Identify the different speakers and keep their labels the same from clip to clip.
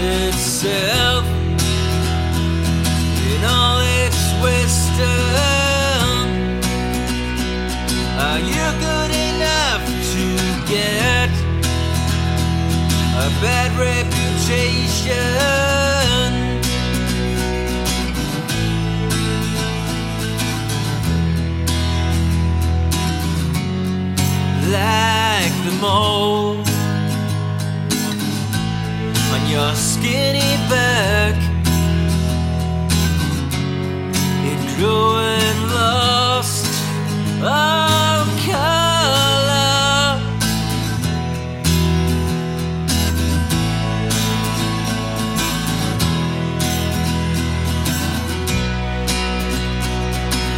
Speaker 1: itself in all its wisdom. Are you good enough to get a bad reputation? Like the mold on your skinny back. It grew and lost all color.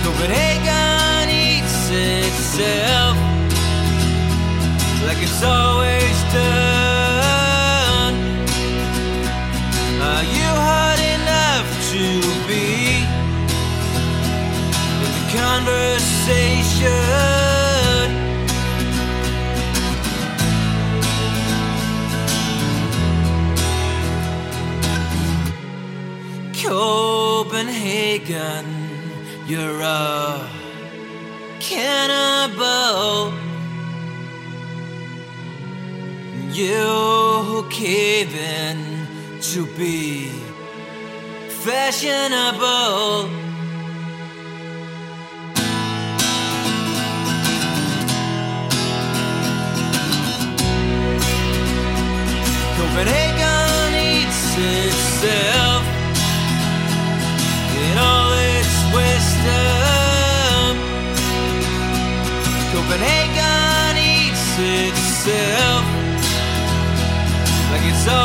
Speaker 1: Copenhagen eats itself like it's always conversation? Copenhagen, you're a cannibal. You cave in to be fashionable. Copenhagen eats itself in all its wisdom. Copenhagen eats itself like it's done.